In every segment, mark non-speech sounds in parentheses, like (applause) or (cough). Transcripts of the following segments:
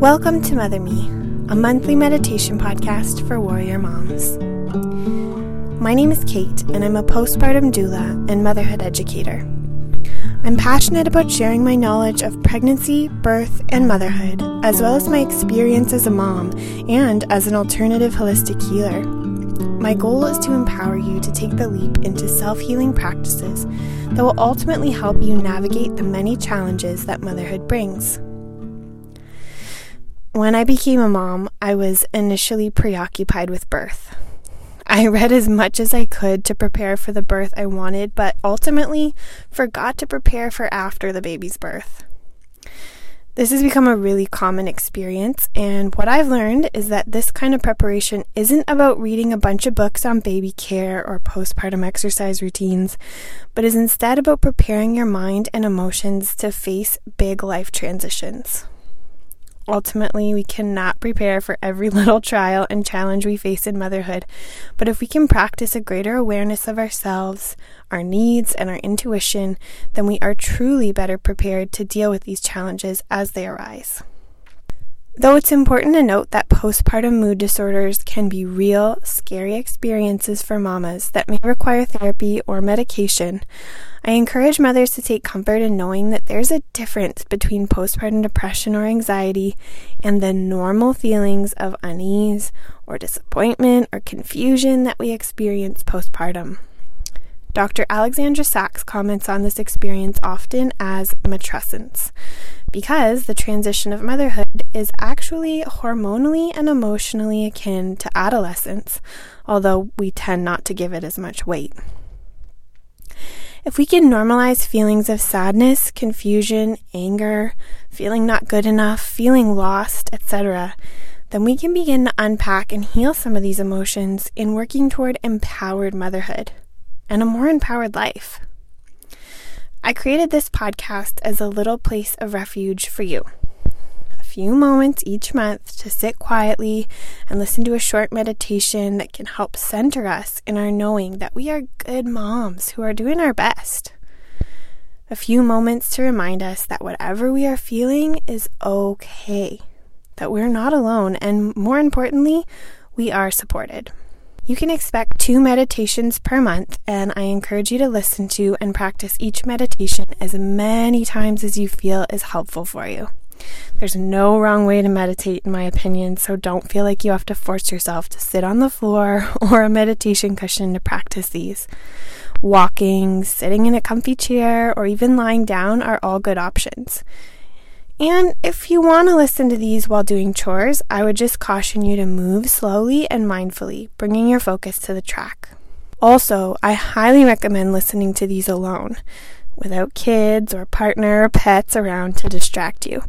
Welcome to Mother Me, a monthly meditation podcast for warrior moms. My name is Kate, and I'm a postpartum doula and motherhood educator. I'm passionate about sharing my knowledge of pregnancy, birth, and motherhood, as well as my experience as a mom and as an alternative holistic healer. My goal is to empower you to take the leap into self healing practices that will ultimately help you navigate the many challenges that motherhood brings. When I became a mom, I was initially preoccupied with birth. I read as much as I could to prepare for the birth I wanted, but ultimately forgot to prepare for after the baby's birth. This has become a really common experience, and what I've learned is that this kind of preparation isn't about reading a bunch of books on baby care or postpartum exercise routines, but is instead about preparing your mind and emotions to face big life transitions. Ultimately, we cannot prepare for every (laughs) little trial and challenge we face in motherhood, but if we can practice a greater awareness of ourselves, our needs, and our intuition, then we are truly better prepared to deal with these challenges as they arise. Though it's important to note that postpartum mood disorders can be real, scary experiences for mamas that may require therapy or medication, I encourage mothers to take comfort in knowing that there's a difference between postpartum depression or anxiety and the normal feelings of unease or disappointment or confusion that we experience postpartum. Dr. Alexandra Sacks comments on this experience often as matrescence, because the transition of motherhood is actually hormonally and emotionally akin to adolescence, although we tend not to give it as much weight. If we can normalize feelings of sadness, confusion, anger, feeling not good enough, feeling lost, etc., then we can begin to unpack and heal some of these emotions in working toward empowered motherhood and a more empowered life. I created this podcast as a little place of refuge for you A few moments each month to sit quietly and listen to a short meditation that can help center us in our knowing that we are good moms who are doing our best. A few moments to remind us that whatever we are feeling is okay, that we're not alone, and more importantly, we are supported. You can expect two meditations per month, and I encourage you to listen to and practice each meditation as many times as you feel is helpful for you. There's no wrong way to meditate, in my opinion, so don't feel like you have to force yourself to sit on the floor (laughs) or a meditation cushion to practice these. Walking, sitting in a comfy chair, or even lying down are all good options. And if you want to listen to these while doing chores, I would just caution you to move slowly and mindfully, bringing your focus to the track. Also, I highly recommend listening to these alone without kids or partner or pets around to distract you.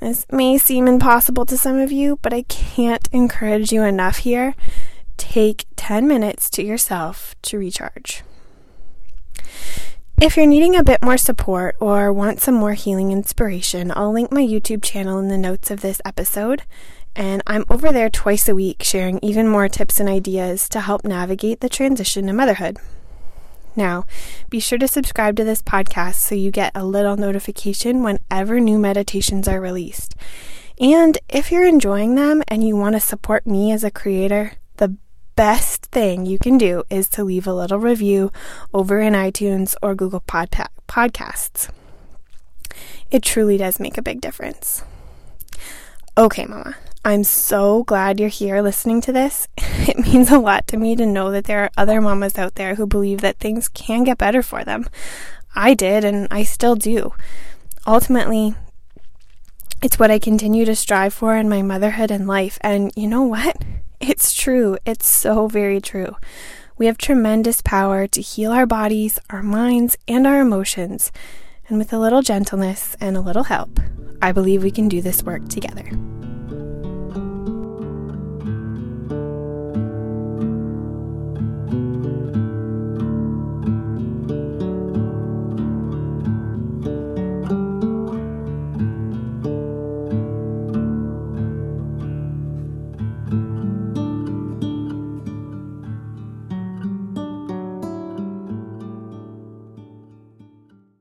This may seem impossible to some of you, but I can't encourage you enough here. Take 10 minutes to yourself to recharge. If you're needing a bit more support or want some more healing inspiration, I'll link my YouTube channel in the notes of this episode. And I'm over there twice a week sharing even more tips and ideas to help navigate the transition to motherhood. Now, be sure to subscribe to this podcast so you get a little notification whenever new meditations are released. And if you're enjoying them and you want to support me as a creator, the best thing you can do is to leave a little review over in iTunes or Google Pod- Podcasts. It truly does make a big difference. Okay, Mama, I'm so glad you're here listening to this. (laughs) It means a lot to me to know that there are other mamas out there who believe that things can get better for them. I did, and I still do. Ultimately, it's what I continue to strive for in my motherhood and life. And you know what? It's true. It's so very true. We have tremendous power to heal our bodies, our minds, and our emotions. And with a little gentleness and a little help, I believe we can do this work together.